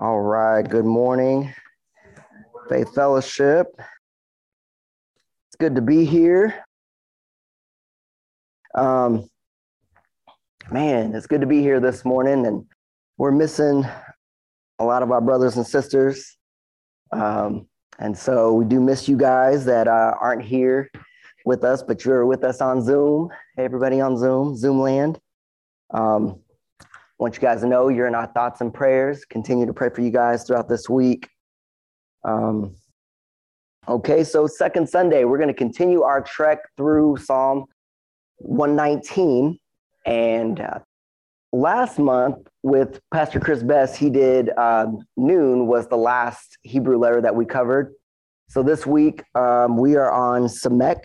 All right. Good morning, Faith Fellowship. It's good to be here. Um, man, it's good to be here this morning, and we're missing a lot of our brothers and sisters. Um, and so we do miss you guys that uh, aren't here with us, but you're with us on Zoom. Hey, everybody on Zoom, Zoom land. Um, want you guys to know you're in our thoughts and prayers. Continue to pray for you guys throughout this week. Um, okay, so second Sunday, we're going to continue our trek through Psalm 119. And uh, last month with Pastor Chris Best, he did uh, Nun was the last Hebrew letter that we covered. So this week um, we are on Samek,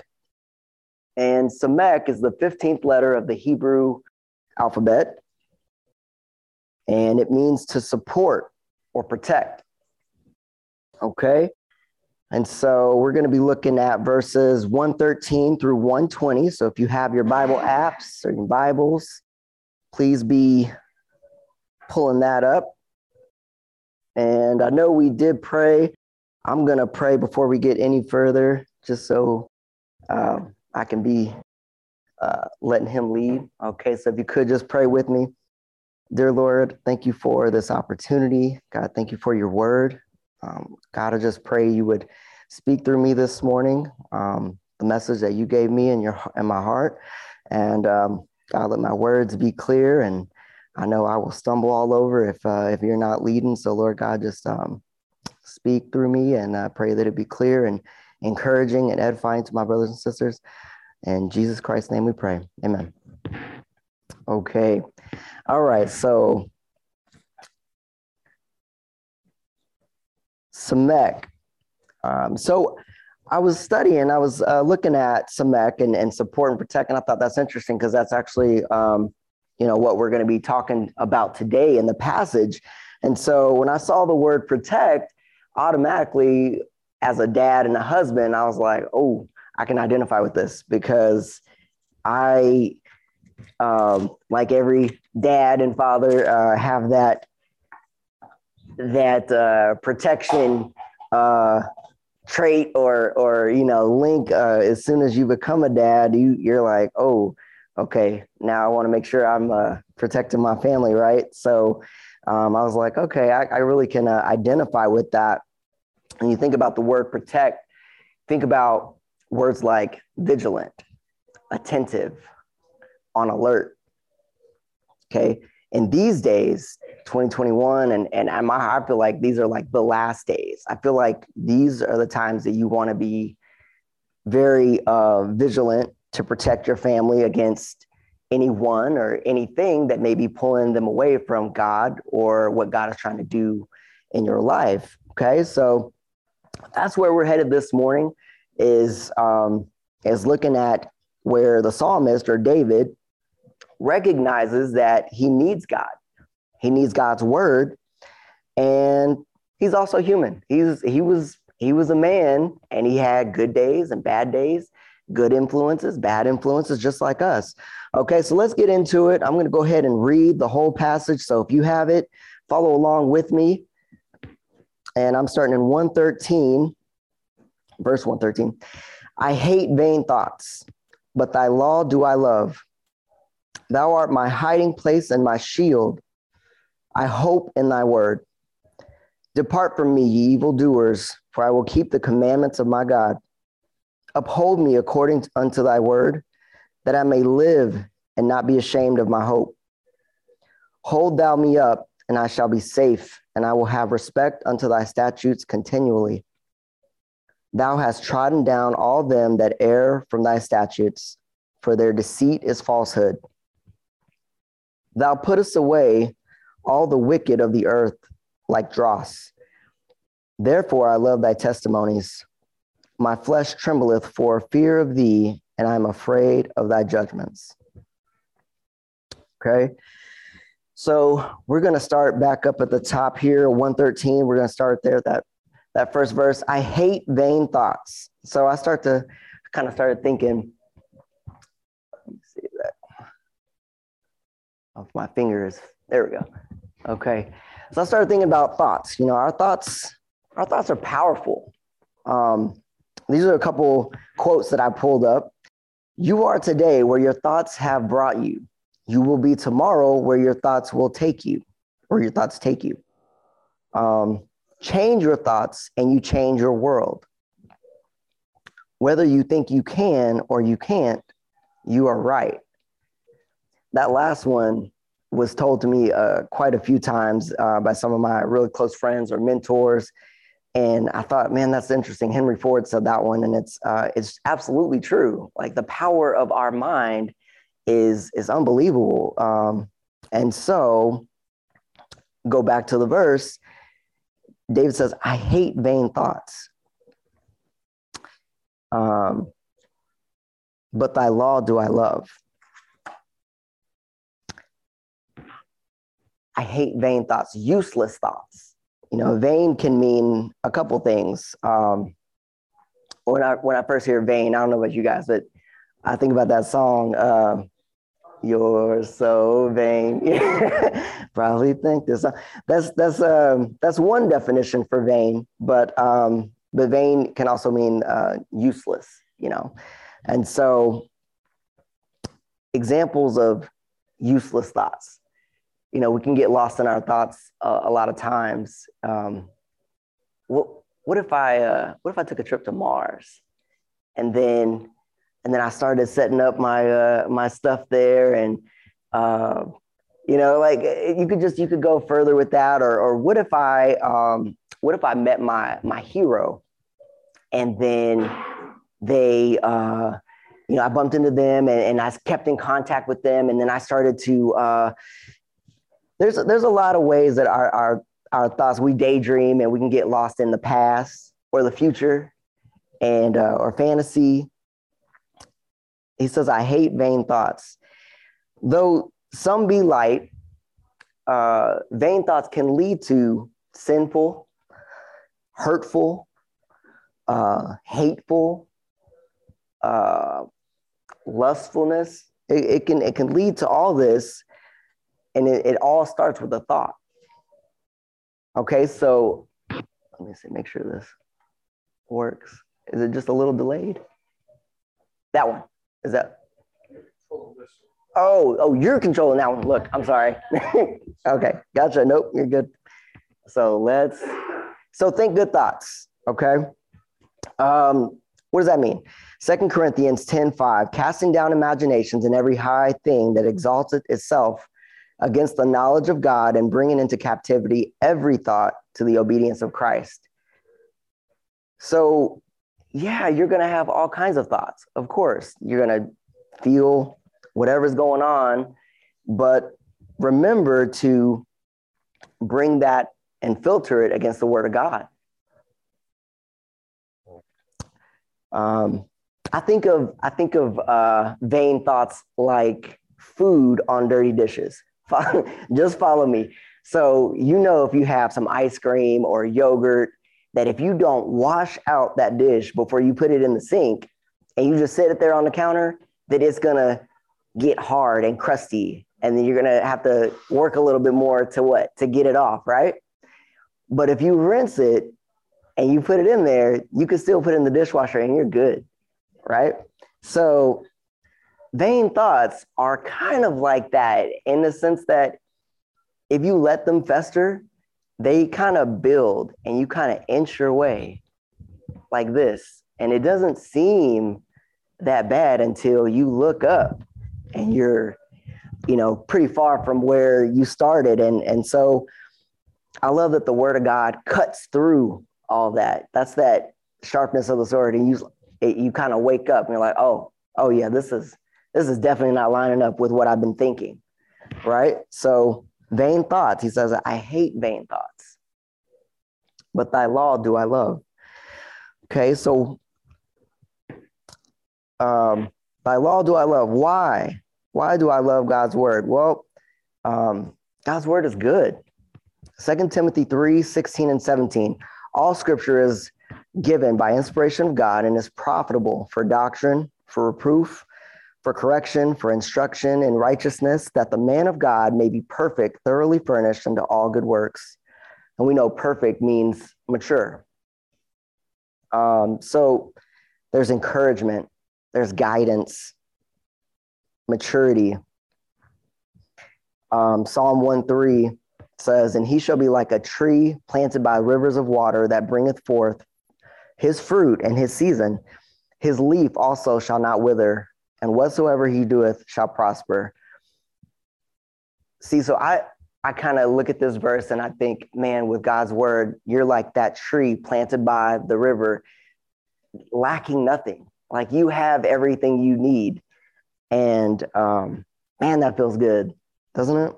and Samek is the 15th letter of the Hebrew alphabet and it means to support or protect. Okay? And so we're going to be looking at verses 113 through 120. So if you have your Bible apps or your Bibles, please be pulling that up. And I know we did pray. I'm going to pray before we get any further, just so uh, I can be uh, letting him lead. Okay, so if you could just pray with me. Dear Lord, thank you for this opportunity. God, thank you for your word. Um, God, I just pray you would speak through me this morning, um, the message that you gave me in your in my heart, and um, God, let my words be clear. And I know I will stumble all over if uh, if you're not leading. So, Lord God, just um, speak through me, and I pray that it be clear and encouraging and edifying to my brothers and sisters. In Jesus Christ's name, we pray. Amen. Okay. All right, so Samek. Um, so I was studying, I was uh, looking at Samek and, and support and protect, and I thought that's interesting because that's actually, um, you know, what we're going to be talking about today in the passage. And so when I saw the word protect, automatically, as a dad and a husband, I was like, oh, I can identify with this because I um, like every dad and father, uh, have that that uh, protection uh, trait or or you know link. Uh, as soon as you become a dad, you you're like, oh, okay, now I want to make sure I'm uh, protecting my family, right? So um, I was like, okay, I, I really can uh, identify with that. And you think about the word protect, think about words like vigilant, attentive, on alert. Okay. And these days, 2021, and, and I feel like these are like the last days. I feel like these are the times that you want to be very uh, vigilant to protect your family against anyone or anything that may be pulling them away from God or what God is trying to do in your life. Okay. So that's where we're headed this morning is, um, is looking at where the psalmist or David recognizes that he needs God. He needs God's word. And he's also human. He's he was he was a man and he had good days and bad days, good influences, bad influences, just like us. Okay, so let's get into it. I'm going to go ahead and read the whole passage. So if you have it, follow along with me. And I'm starting in 113, verse 113. I hate vain thoughts, but thy law do I love. Thou art my hiding place and my shield. I hope in thy word. Depart from me, ye evildoers, for I will keep the commandments of my God. Uphold me according unto thy word, that I may live and not be ashamed of my hope. Hold thou me up, and I shall be safe, and I will have respect unto thy statutes continually. Thou hast trodden down all them that err from thy statutes, for their deceit is falsehood. Thou puttest away all the wicked of the earth like dross. Therefore, I love thy testimonies. My flesh trembleth for fear of thee, and I am afraid of thy judgments. Okay. So we're going to start back up at the top here, 113. We're going to start there, that, that first verse. I hate vain thoughts. So I start to kind of started thinking, of my fingers. There we go. Okay. So I started thinking about thoughts. You know, our thoughts, our thoughts are powerful. Um, these are a couple quotes that I pulled up. You are today where your thoughts have brought you. You will be tomorrow where your thoughts will take you, or your thoughts take you. Um, change your thoughts and you change your world. Whether you think you can or you can't, you are right. That last one was told to me uh, quite a few times uh, by some of my really close friends or mentors. And I thought, man, that's interesting. Henry Ford said that one, and it's uh, it's absolutely true. Like the power of our mind is is unbelievable. Um, and so, go back to the verse. David says, "I hate vain thoughts." Um, but thy law do I love. I hate vain thoughts, useless thoughts. You know, vain can mean a couple things. Um, when I when I first hear vain, I don't know about you guys, but I think about that song. Uh, You're so vain. Probably think this. That's that's um, that's one definition for vain, but um, but vain can also mean uh, useless. You know, and so examples of useless thoughts you know, we can get lost in our thoughts a lot of times. Um, what what if I uh, what if I took a trip to Mars, and then and then I started setting up my uh, my stuff there, and uh, you know, like you could just you could go further with that, or or what if I um, what if I met my my hero, and then they uh, you know I bumped into them and, and I kept in contact with them, and then I started to uh, there's there's a lot of ways that our our our thoughts we daydream and we can get lost in the past or the future and uh, or fantasy. He says i hate vain thoughts. Though some be light uh, vain thoughts can lead to sinful hurtful uh, hateful uh, lustfulness. It, it, can it can lead to all this and it, it all starts with a thought. Okay, so let me see, make sure this works. Is it just a little delayed? That one. Is that? Oh, oh, you're controlling that one. Look, I'm sorry. okay, gotcha. Nope, you're good. So let's, so think good thoughts. Okay. Um, what does that mean? Second Corinthians 10 5, casting down imaginations and every high thing that exalts itself against the knowledge of God and bringing into captivity every thought to the obedience of Christ. So, yeah, you're going to have all kinds of thoughts. Of course, you're going to feel whatever's going on, but remember to bring that and filter it against the word of God. Um, I think of I think of uh, vain thoughts like food on dirty dishes. just follow me. So, you know, if you have some ice cream or yogurt, that if you don't wash out that dish before you put it in the sink and you just sit it there on the counter, that it's to get hard and crusty. And then you're to have to work a little bit more to what? To get it off, right? But if you rinse it and you put it in there, you can still put it in the dishwasher and you're good, right? So vain thoughts are kind of like that in the sense that if you let them fester, they kind of build and you kind of inch your way like this. And it doesn't seem that bad until you look up and you're, you know, pretty far from where you started. And, and so I love that the word of God cuts through all that. That's that sharpness of the sword. And you, you kind of wake up and you're like, oh, oh yeah, this is, this is definitely not lining up with what I've been thinking, right? So, vain thoughts. He says, I hate vain thoughts, but thy law do I love. Okay, so um, thy law do I love. Why? Why do I love God's word? Well, um, God's word is good. Second Timothy 3 16 and 17. All scripture is given by inspiration of God and is profitable for doctrine, for reproof, for correction, for instruction in righteousness, that the man of God may be perfect, thoroughly furnished unto all good works. And we know perfect means mature. Um, so there's encouragement, there's guidance, maturity. Um, Psalm 1 3 says, And he shall be like a tree planted by rivers of water that bringeth forth his fruit and his season. His leaf also shall not wither, and whatsoever he doeth shall prosper. See, so I, I kind of look at this verse and I think, man, with God's word, you're like that tree planted by the river, lacking nothing. Like you have everything you need. And um, man, that feels good, doesn't it?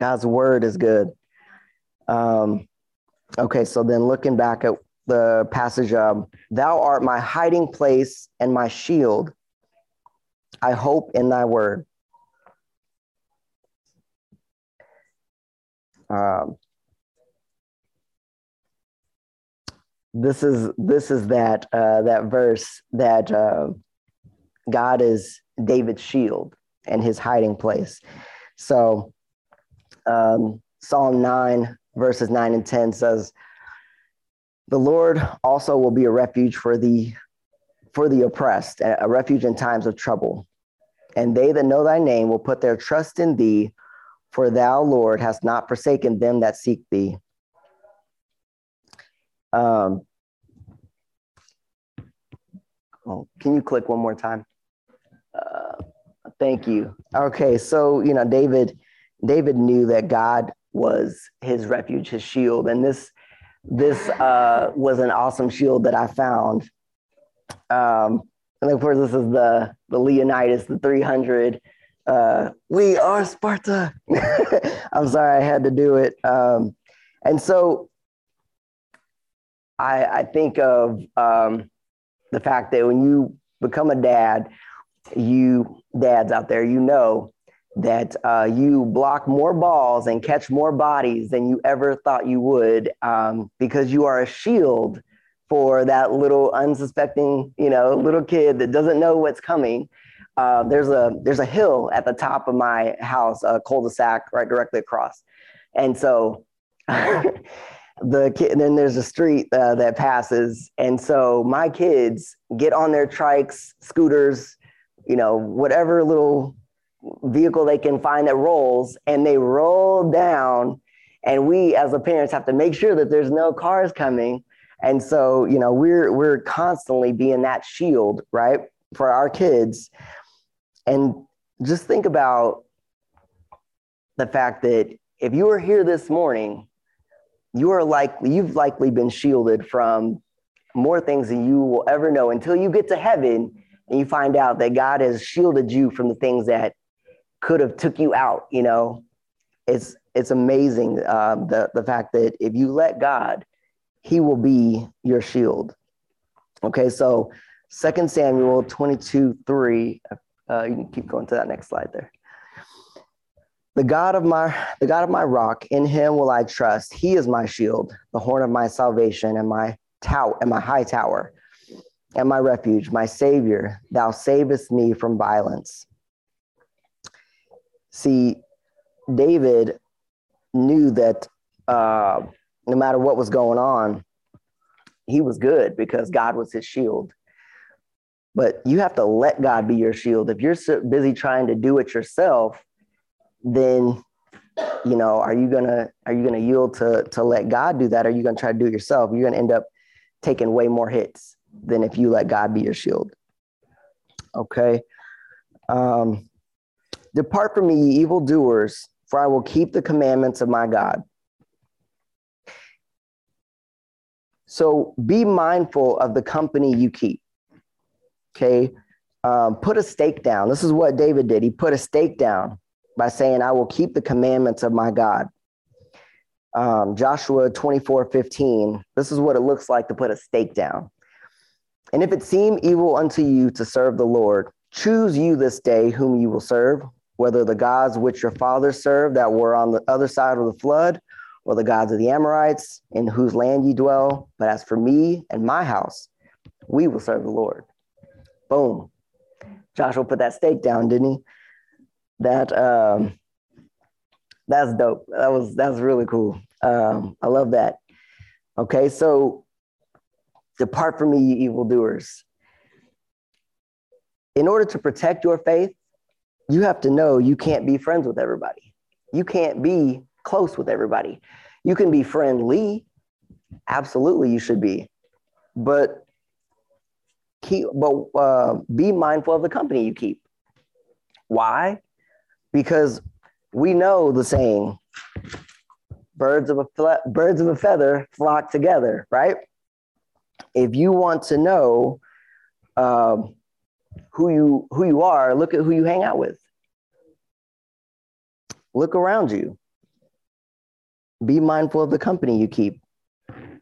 God's word is good. Um, okay, so then looking back at the passage of, Thou art my hiding place and my shield. I hope in thy word. Um, this is this is that uh, that verse that uh, God is David's shield and his hiding place. So um, Psalm nine verses nine and ten says, "The Lord also will be a refuge for the for the oppressed, a refuge in times of trouble. And they that know thy name will put their trust in thee, for thou, Lord, hast not forsaken them that seek thee. Um, oh, can you click one more time? Uh, thank you. Okay, so you know David. David knew that God was his refuge, his shield, and this this uh, was an awesome shield that I found um, and of course, this is the the Leonidas, the 300. Uh, we are Sparta. I'm sorry, I had to do it. Um, and so, I I think of um, the fact that when you become a dad, you dads out there, you know that uh, you block more balls and catch more bodies than you ever thought you would um, because you are a shield for that little unsuspecting, you know, little kid that doesn't know what's coming. Uh, there's a there's a hill at the top of my house, a cul-de-sac right directly across, and so the kid. Then there's a street uh, that passes, and so my kids get on their trikes, scooters, you know, whatever little vehicle they can find that rolls, and they roll down. And we, as the parents, have to make sure that there's no cars coming and so, you know, we're we're constantly being that shield, right, for our kids. And just think about the fact that if you are here this morning, you are likely you've likely been shielded from more things than you will ever know until you get to heaven and you find out that God has shielded you from the things that could have took you out. You know, it's it's amazing uh, the the fact that if you let God he will be your shield. Okay, so Second Samuel 22 3. Uh, you can keep going to that next slide there. The God of my the God of my rock, in him will I trust. He is my shield, the horn of my salvation, and my tower and my high tower, and my refuge, my savior. Thou savest me from violence. See, David knew that uh, no matter what was going on, he was good because God was his shield. But you have to let God be your shield. If you're so busy trying to do it yourself, then you know, are you gonna are you gonna yield to to let God do that? Or are you gonna try to do it yourself? You're gonna end up taking way more hits than if you let God be your shield. Okay. Um, Depart from me, ye evildoers, for I will keep the commandments of my God. So be mindful of the company you keep. Okay. Um, put a stake down. This is what David did. He put a stake down by saying, I will keep the commandments of my God. Um, Joshua 24 15. This is what it looks like to put a stake down. And if it seem evil unto you to serve the Lord, choose you this day whom you will serve, whether the gods which your fathers served that were on the other side of the flood, or the gods of the Amorites, in whose land ye dwell. But as for me and my house, we will serve the Lord. Boom. Joshua put that stake down, didn't he? That um, that's dope. That was that's really cool. Um, I love that. Okay, so depart from me, you evildoers. In order to protect your faith, you have to know you can't be friends with everybody. You can't be close with everybody. You can be friendly, absolutely, you should be, but keep, but uh, be mindful of the company you keep. Why? Because we know the saying, birds of a birds of a feather flock together, right? If you want to know um, who you who you are, look at who you hang out with. Look around you. Be mindful of the company you keep.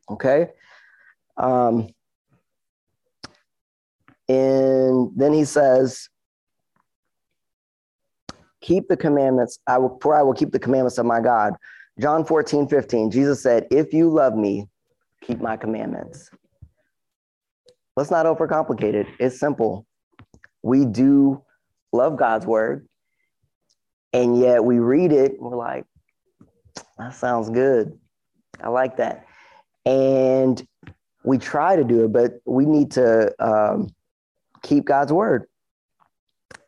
Okay. Um, and then he says, keep the commandments. I will, for I will keep the commandments of my God. John 14, 15, Jesus said, if you love me, keep my commandments. Let's not overcomplicate it. It's simple. We do love God's word, and yet we read it, we're like, that sounds good. I like that. And we try to do it, but we need to um, keep God's word.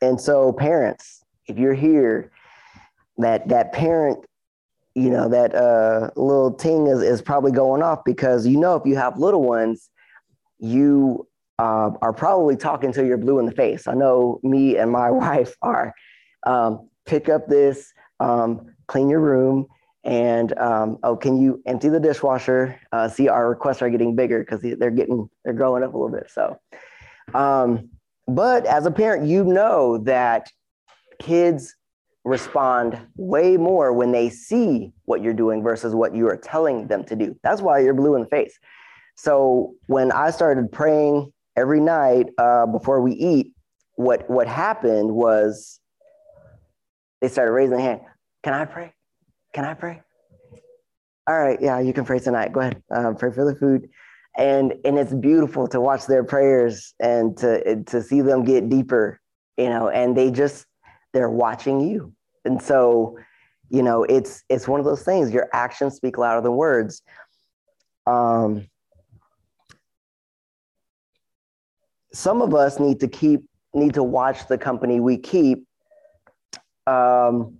And so, parents, if you're here, that that parent, you know, that uh, little ting is, is probably going off because you know if you have little ones, you uh, are probably talking till you're blue in the face. I know me and my wife are. Um, pick up this, um, clean your room, and um, oh, can you empty the dishwasher? Uh, see, our requests are getting bigger because they're getting they're growing up a little bit. So, um, but as a parent, you know that kids respond way more when they see what you're doing versus what you are telling them to do. That's why you're blue in the face. So when I started praying every night uh, before we eat, what what happened was they started raising their hand. Can I pray? Can I pray? All right, yeah, you can pray tonight. Go ahead, uh, pray for the food, and and it's beautiful to watch their prayers and to to see them get deeper, you know. And they just they're watching you, and so you know it's it's one of those things. Your actions speak louder than words. Um, some of us need to keep need to watch the company we keep um,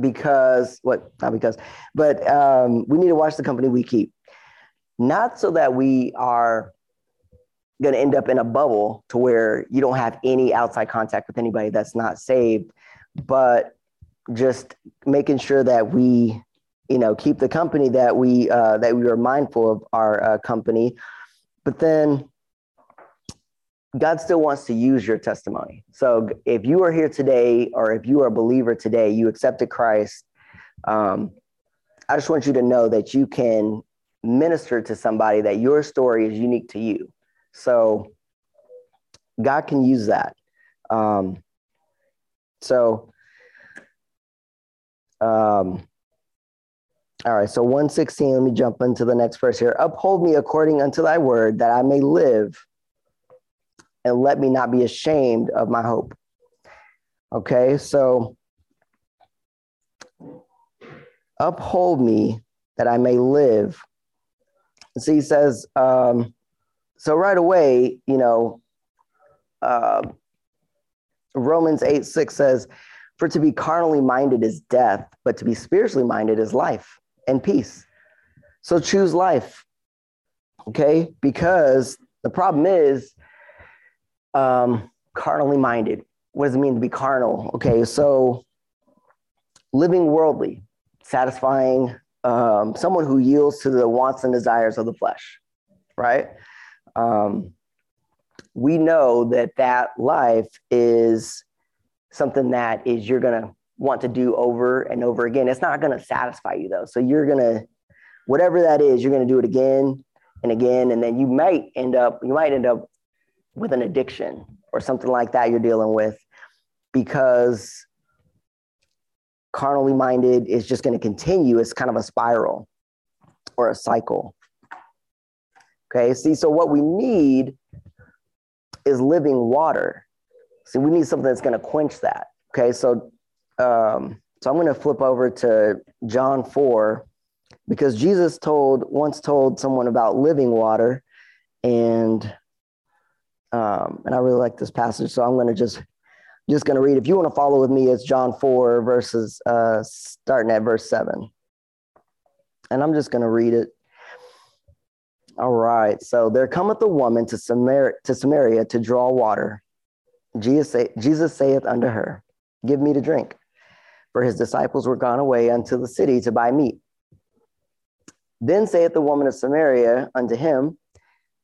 because what not because but um, we need to watch the company we keep. Not so that we are going to end up in a bubble to where you don't have any outside contact with anybody that's not saved but just making sure that we you know keep the company that we uh, that we are mindful of our uh, company. But then God still wants to use your testimony. So if you are here today, or if you are a believer today, you accepted Christ, um, I just want you to know that you can minister to somebody that your story is unique to you. So God can use that. Um, so, um, all right, so 116, let me jump into the next verse here. Uphold me according unto thy word, that I may live and let me not be ashamed of my hope. Okay, so uphold me that I may live. So he says, um, so right away, you know, uh, Romans 8 6 says, For to be carnally minded is death, but to be spiritually minded is life and peace. So choose life. Okay, because the problem is um, carnally minded. What does it mean to be carnal? Okay, so living worldly, satisfying um, someone who yields to the wants and desires of the flesh, right? Um, we know that that life is something that is you're to want to do over and over again. It's not to satisfy you though. So you're to, whatever that is, you're to do it again and again. And then you might end up, you might end up with an addiction or something like that you're dealing with because carnally minded is just going to continue. It's kind of a spiral or a cycle. Okay, see, so what we need is living water. See, we need something that's going to quench that. Okay, so um, so I'm going to flip over to John 4 because Jesus told once told someone about living water, and um, and I really like this passage, so I'm going to just just going to read. If you want to follow with me, it's John 4 verses uh, starting at verse 7, and I'm just going to read it. All right. So there cometh a woman to Samaria, to Samaria to draw water. Jesus, say, Jesus saith unto her, Give me to drink. For his disciples were gone away unto the city to buy meat. Then saith the woman of Samaria unto him,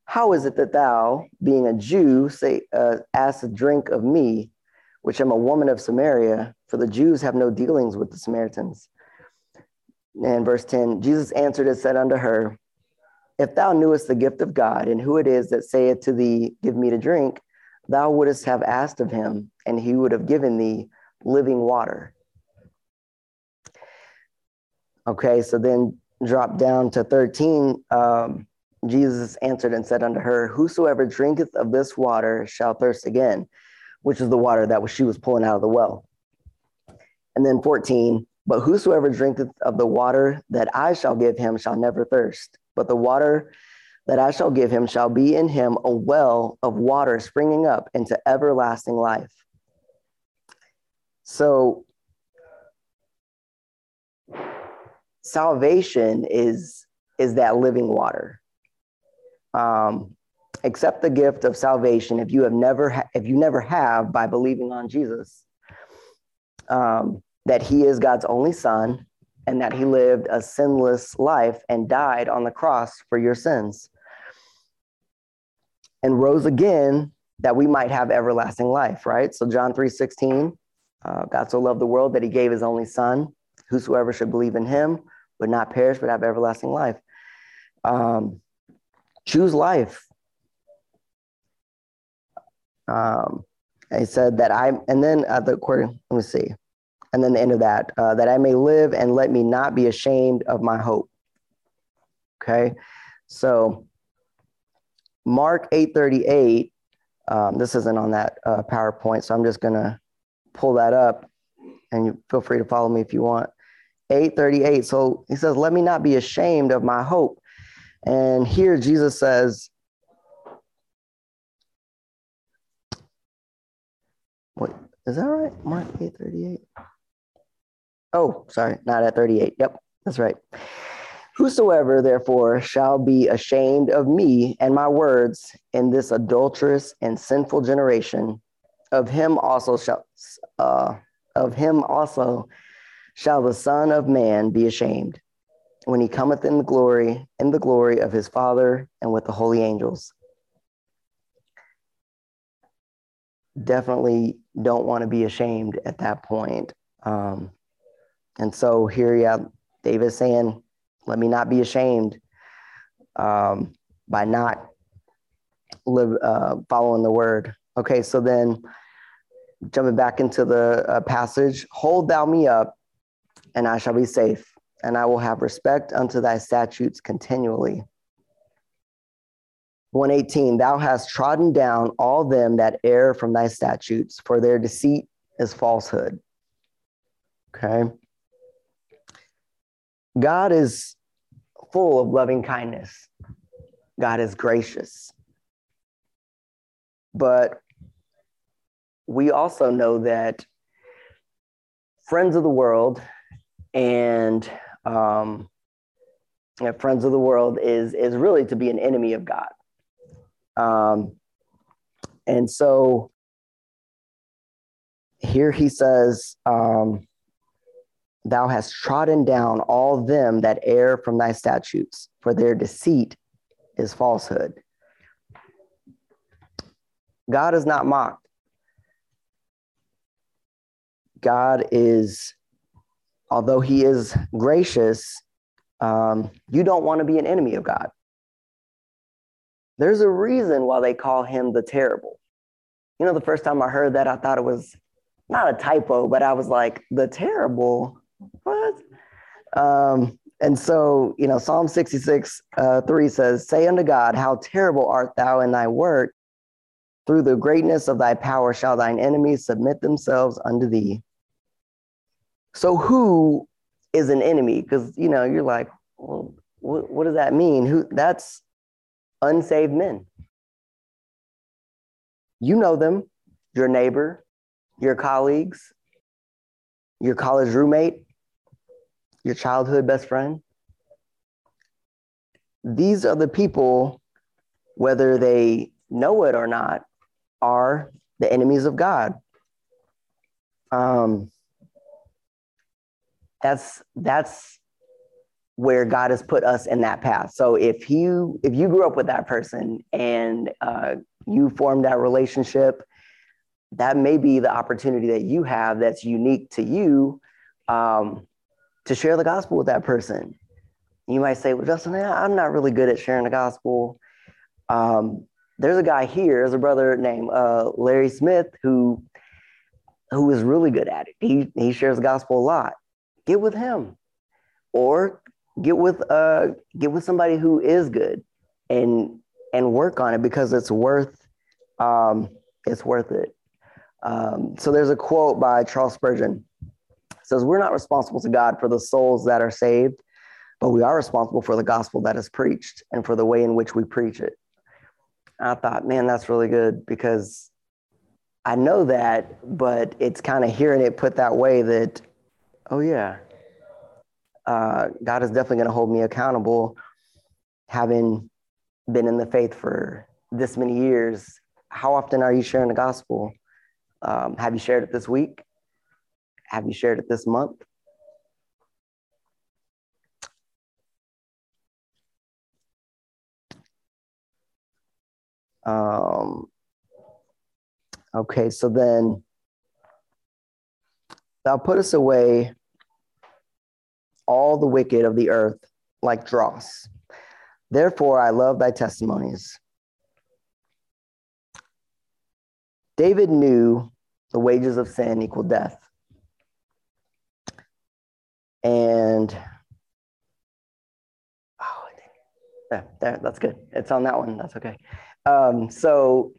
How is it that thou, being a Jew, say, uh, ask a drink of me, which am a woman of Samaria? For the Jews have no dealings with the Samaritans. And verse 10 Jesus answered and said unto her, if thou knewest the gift of God and who it is that saith to thee, Give me to drink, thou wouldst have asked of him, and he would have given thee living water. Okay, so then drop down to 13. Um, Jesus answered and said unto her, Whosoever drinketh of this water shall thirst again, which is the water that she was pulling out of the well. And then 14, But whosoever drinketh of the water that I shall give him shall never thirst but the water that I shall give him shall be in him a well of water springing up into everlasting life. So, salvation is is that living water. Um, accept the gift of salvation if you have never ha- if you never have by believing on Jesus. Um, that he is God's only son and that he lived a sinless life and died on the cross for your sins and rose again that we might have everlasting life right so john 3 16 uh, god so loved the world that he gave his only son whosoever should believe in him would not perish but have everlasting life um, choose life um, he said that i and then at the according let me see and then the end of that, uh, that I may live and let me not be ashamed of my hope. Okay, so Mark 8:38. Um, this isn't on that uh, PowerPoint, so I'm just gonna pull that up, and you feel free to follow me if you want. 8:38. So he says, "Let me not be ashamed of my hope." And here Jesus says, "Wait, is that right? Mark 8:38." Oh, sorry, not at 38. Yep, that's right. Whosoever, therefore, shall be ashamed of me and my words in this adulterous and sinful generation, of him also shall uh, of him also shall the Son of Man be ashamed when he cometh in the glory in the glory of his Father and with the holy angels. Definitely don't want to be ashamed at that point. Um, and so here have David saying, let me not be ashamed um, by not live uh, following the word. Okay, so then jumping back into the uh, passage, hold thou me up, and I shall be safe, and I will have respect unto thy statutes continually. 118, thou hast trodden down all them that err from thy statutes, for their deceit is falsehood. Okay. God is full of loving kindness. God is gracious. But we also know that friends of the world and um, you know, friends of the world is is really to be an enemy of God. Um, and so here he says, um, Thou hast trodden down all them that err from thy statutes, for their deceit is falsehood. God is not mocked. God is, although he is gracious, um, you don't want to be an enemy of God. There's a reason why they call him the terrible. You know, the first time I heard that, I thought it was not a typo, but I was like, the terrible what? Um, and so, you know, Psalm 66, uh, 3 says, Say unto God, How terrible art thou in thy work, Through the greatness of thy power shall thine enemies submit themselves unto thee. So, who is an enemy? Because, you know, you're like, well, what, what does that mean? Who? That's unsaved men. You know them, your neighbor, your colleagues, your college roommate, your childhood best friend. These are the people, whether they know it or not, are the enemies of God. Um, that's that's where God has put us in that path. So if you if you grew up with that person and uh, you formed that relationship, that may be the opportunity that you have that's unique to you um, to share the gospel with that person. You might say, "Well, Justin, I'm not really good at sharing the gospel." Um, there's a guy here, there's a brother named uh, Larry Smith who who is really good at it. He he shares the gospel a lot. Get with him, or get with uh get with somebody who is good, and and work on it because it's worth um, it's worth it. Um, so there's a quote by Charles Spurgeon. It says, "We're not responsible to God for the souls that are saved, but we are responsible for the gospel that is preached and for the way in which we preach it." I thought, man, that's really good because I know that, but it's kind of hearing it put that way that, oh yeah, uh, God is definitely going to hold me accountable, having been in the faith for this many years. How often are you sharing the gospel? Um, have you shared it this week? Have you shared it this month? Um, okay, so then thou put us away all the wicked of the earth like dross. Therefore, I love thy testimonies. David knew the wages of sin equal death. And oh, yeah, there, that's good. It's on that one. That's okay. Um, so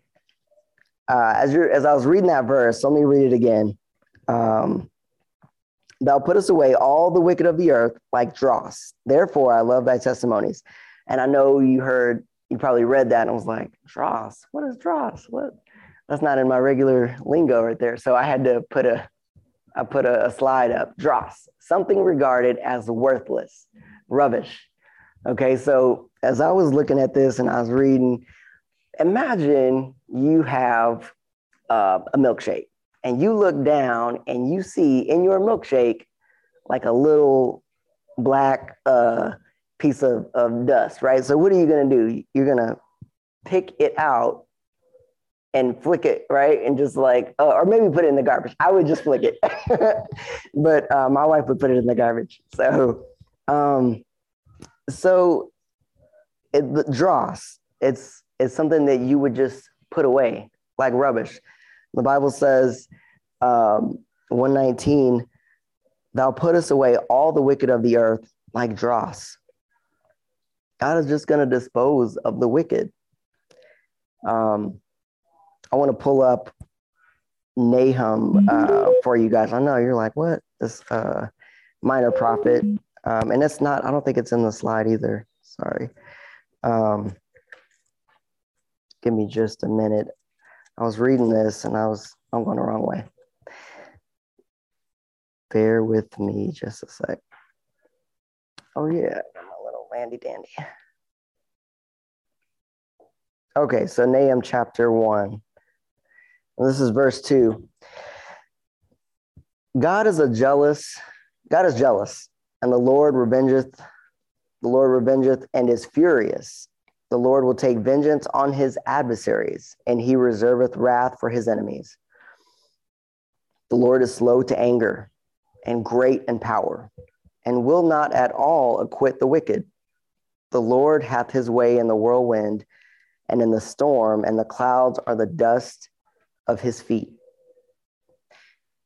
uh, as you as I was reading that verse, let me read it again. Um, Thou us away all the wicked of the earth like dross. Therefore, I love thy testimonies. And I know you heard, you probably read that and was like, dross. What is dross? What? That's not in my regular lingo right there. So I had to put a, I put a, a slide up. Dross, something regarded as worthless, rubbish. Okay, so as I was looking at this and I was reading, imagine you have uh, a milkshake and you look down and you see in your milkshake like a little black uh, piece of, of dust, right? So what are you gonna do? You're gonna pick it out and flick it, right? And just like, uh, or maybe put it in the garbage. I would just flick it, but uh, my wife would put it in the garbage. So, um, so it, the dross, it's it's something that you would just put away like rubbish. The Bible says, um, 119, thou puttest away all the wicked of the earth like dross. God is just going to dispose of the wicked. Um, I want to pull up Nahum uh, for you guys. I know you're like, what? This uh, minor prophet. Um, and it's not, I don't think it's in the slide either. Sorry. Um, give me just a minute. I was reading this and I was, I'm going the wrong way. Bear with me just a sec. Oh, yeah, my little landy dandy. Okay, so Nahum chapter 1. This is verse 2. God is a jealous, God is jealous, and the Lord revengeth, the Lord revengeth and is furious the Lord will take vengeance on his adversaries, and he reserveth wrath for his enemies. The Lord is slow to anger and great in power, and will not at all acquit the wicked. The Lord hath his way in the whirlwind and in the storm, and the clouds are the dust of his feet.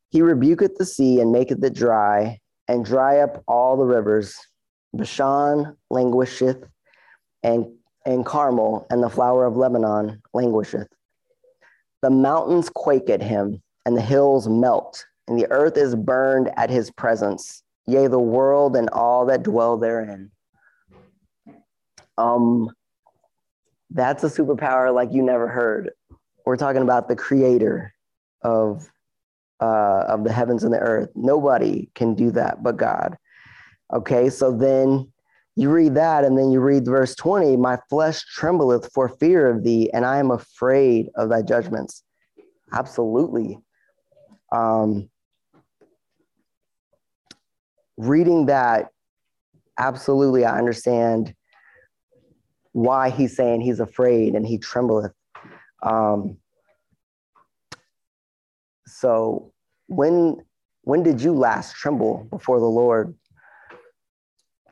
He rebuketh the sea and maketh it dry, and dry up all the rivers. Bashan languisheth, and and Carmel and the flower of Lebanon languisheth. The mountains quake at him, and the hills melt, and the earth is burned at his presence, yea, the world and all that dwell therein. Um, that's a superpower like you never heard. We're talking about the creator of uh, of the heavens and the earth. Nobody can do that but God. Okay, so then you read that, and then you read verse 20 My flesh trembleth for fear of thee, and I am afraid of thy judgments. Absolutely. Um, reading that, absolutely, I understand why he's saying he's afraid and he trembleth. Um, so when when did you last tremble before the Lord?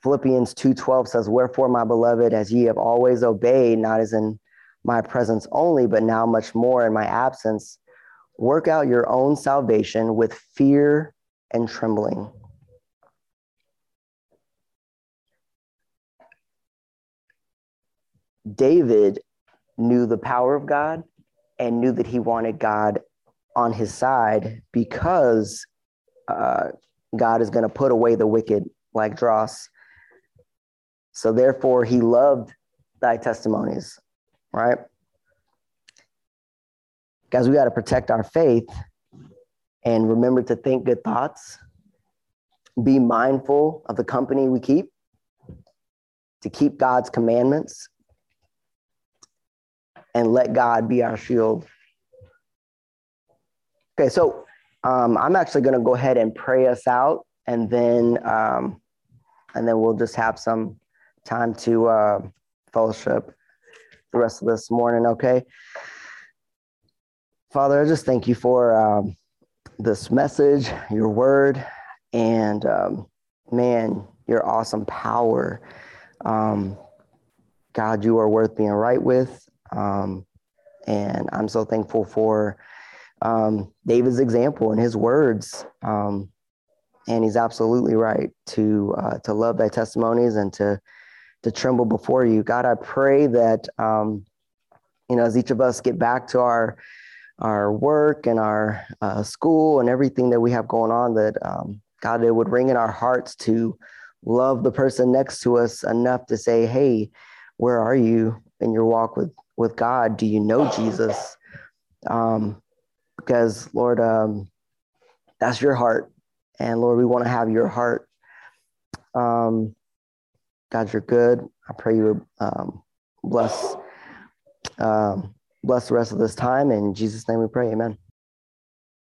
Philippians 2:12 says, "Wherefore, my beloved, as ye have always obeyed, not as in my presence only, but now much more in my absence, work out your own salvation with fear and trembling." David knew the power of God and knew that he wanted God on his side because uh, God is going to put away the wicked like dross. So therefore, he loved thy testimonies, right? Guys, we got to protect our faith and remember to think good thoughts. Be mindful of the company we keep, to keep God's commandments, and let God be our shield. Okay, so um, I'm actually going to go ahead and pray us out, and then um, and then we'll just have some time to uh, fellowship the rest of this morning. Okay, Father, I just thank you for um, this message, your word, and um, man, your awesome power. Um, God, you are worth being right with. Um, and I'm so thankful for um, David's example and his words. Um, and he's absolutely right to uh, to love thy testimonies and to to tremble before you. God, I pray that um, you know as each of us get back to our our work and our uh, school and everything that we have going on, that um, God, it would ring in our hearts to love the person next to us enough to say, "Hey, where are you in your walk with with God? Do you know Jesus? Um, because Lord, um, that's your heart, and Lord, we want to have your heart. Um, God, you're good. I pray you would um, bless um, bless the rest of this time. In Jesus' name we pray. Amen.